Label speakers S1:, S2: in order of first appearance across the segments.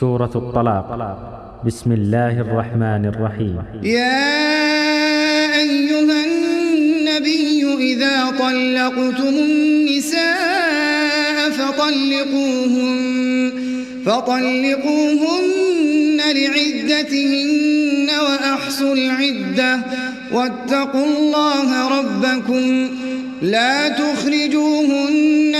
S1: سورة الطلاق بسم الله الرحمن الرحيم
S2: يا أيها النبي إذا طلقتم النساء فطلقوهن فطلقوهن لعدتهن وأحصوا العدة واتقوا الله ربكم لا تخرجوهن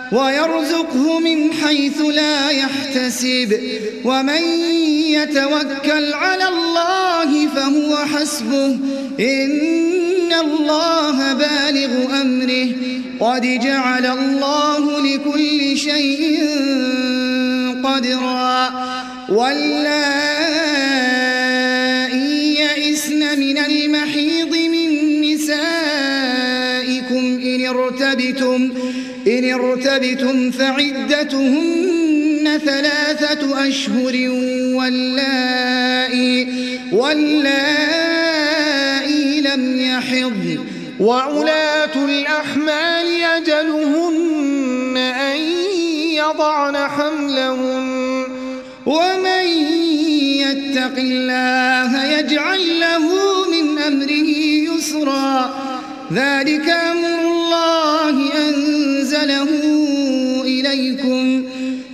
S2: ويرزقه من حيث لا يحتسب ومن يتوكل على الله فهو حسبه إن الله بالغ أمره قد جعل الله لكل شيء قدرا ولا ارتبتم فعدتهن ثلاثة أشهر واللائي, واللائي لم يحض وعلاة الأحمال أجلهن أن يضعن حملهن ومن يتق الله يجعل له من أمره يسرا ذلك أمر الله له إليكم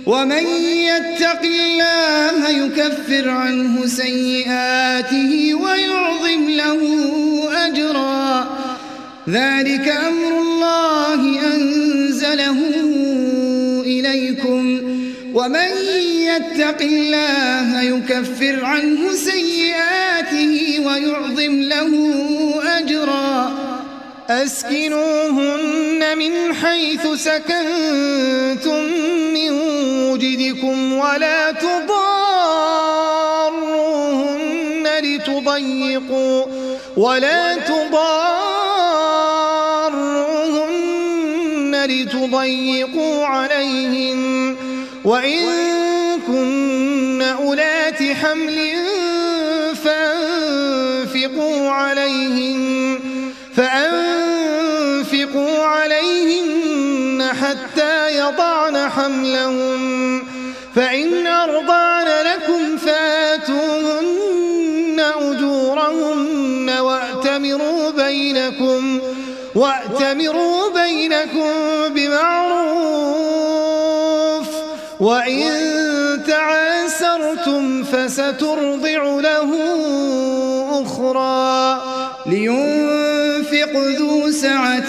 S2: ومن يتق الله يكفر عنه سيئاته ويعظم له أجرا ذلك أمر الله أنزله إليكم ومن يتق الله يكفر عنه سيئاته ويعظم له أجرا أسكنوهن من حيث سكنتم من وجدكم ولا تضاروهن لتضيقوا ولا تضاروهن لتضيقوا عليهم وإن كن أولات حمل فانفقوا على حملهم فإن أرضان لكم فآتوهن أجورهن وأتمروا بينكم وأتمروا بينكم بمعروف وإن تعاسرتم فسترضع له أخرى لينفق ذو سعة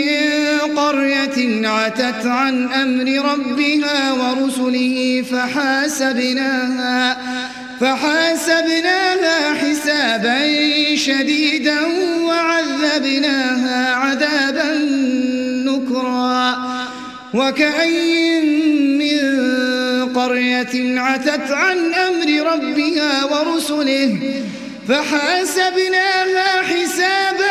S2: نفس عتت عن أمر ربها ورسله فحاسبناها فحاسبناها حسابا شديدا وعذبناها عذابا نكرا وكأين من قرية عتت عن أمر ربها ورسله فحاسبناها حسابا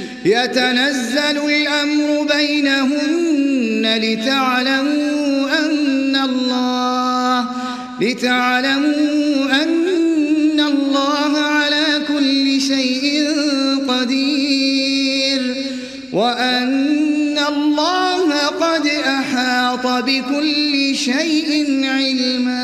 S2: يتنزل الأمر بينهن لتعلموا أن الله لتعلموا أن الله على كل شيء قدير وأن الله قد أحاط بكل شيء علمًا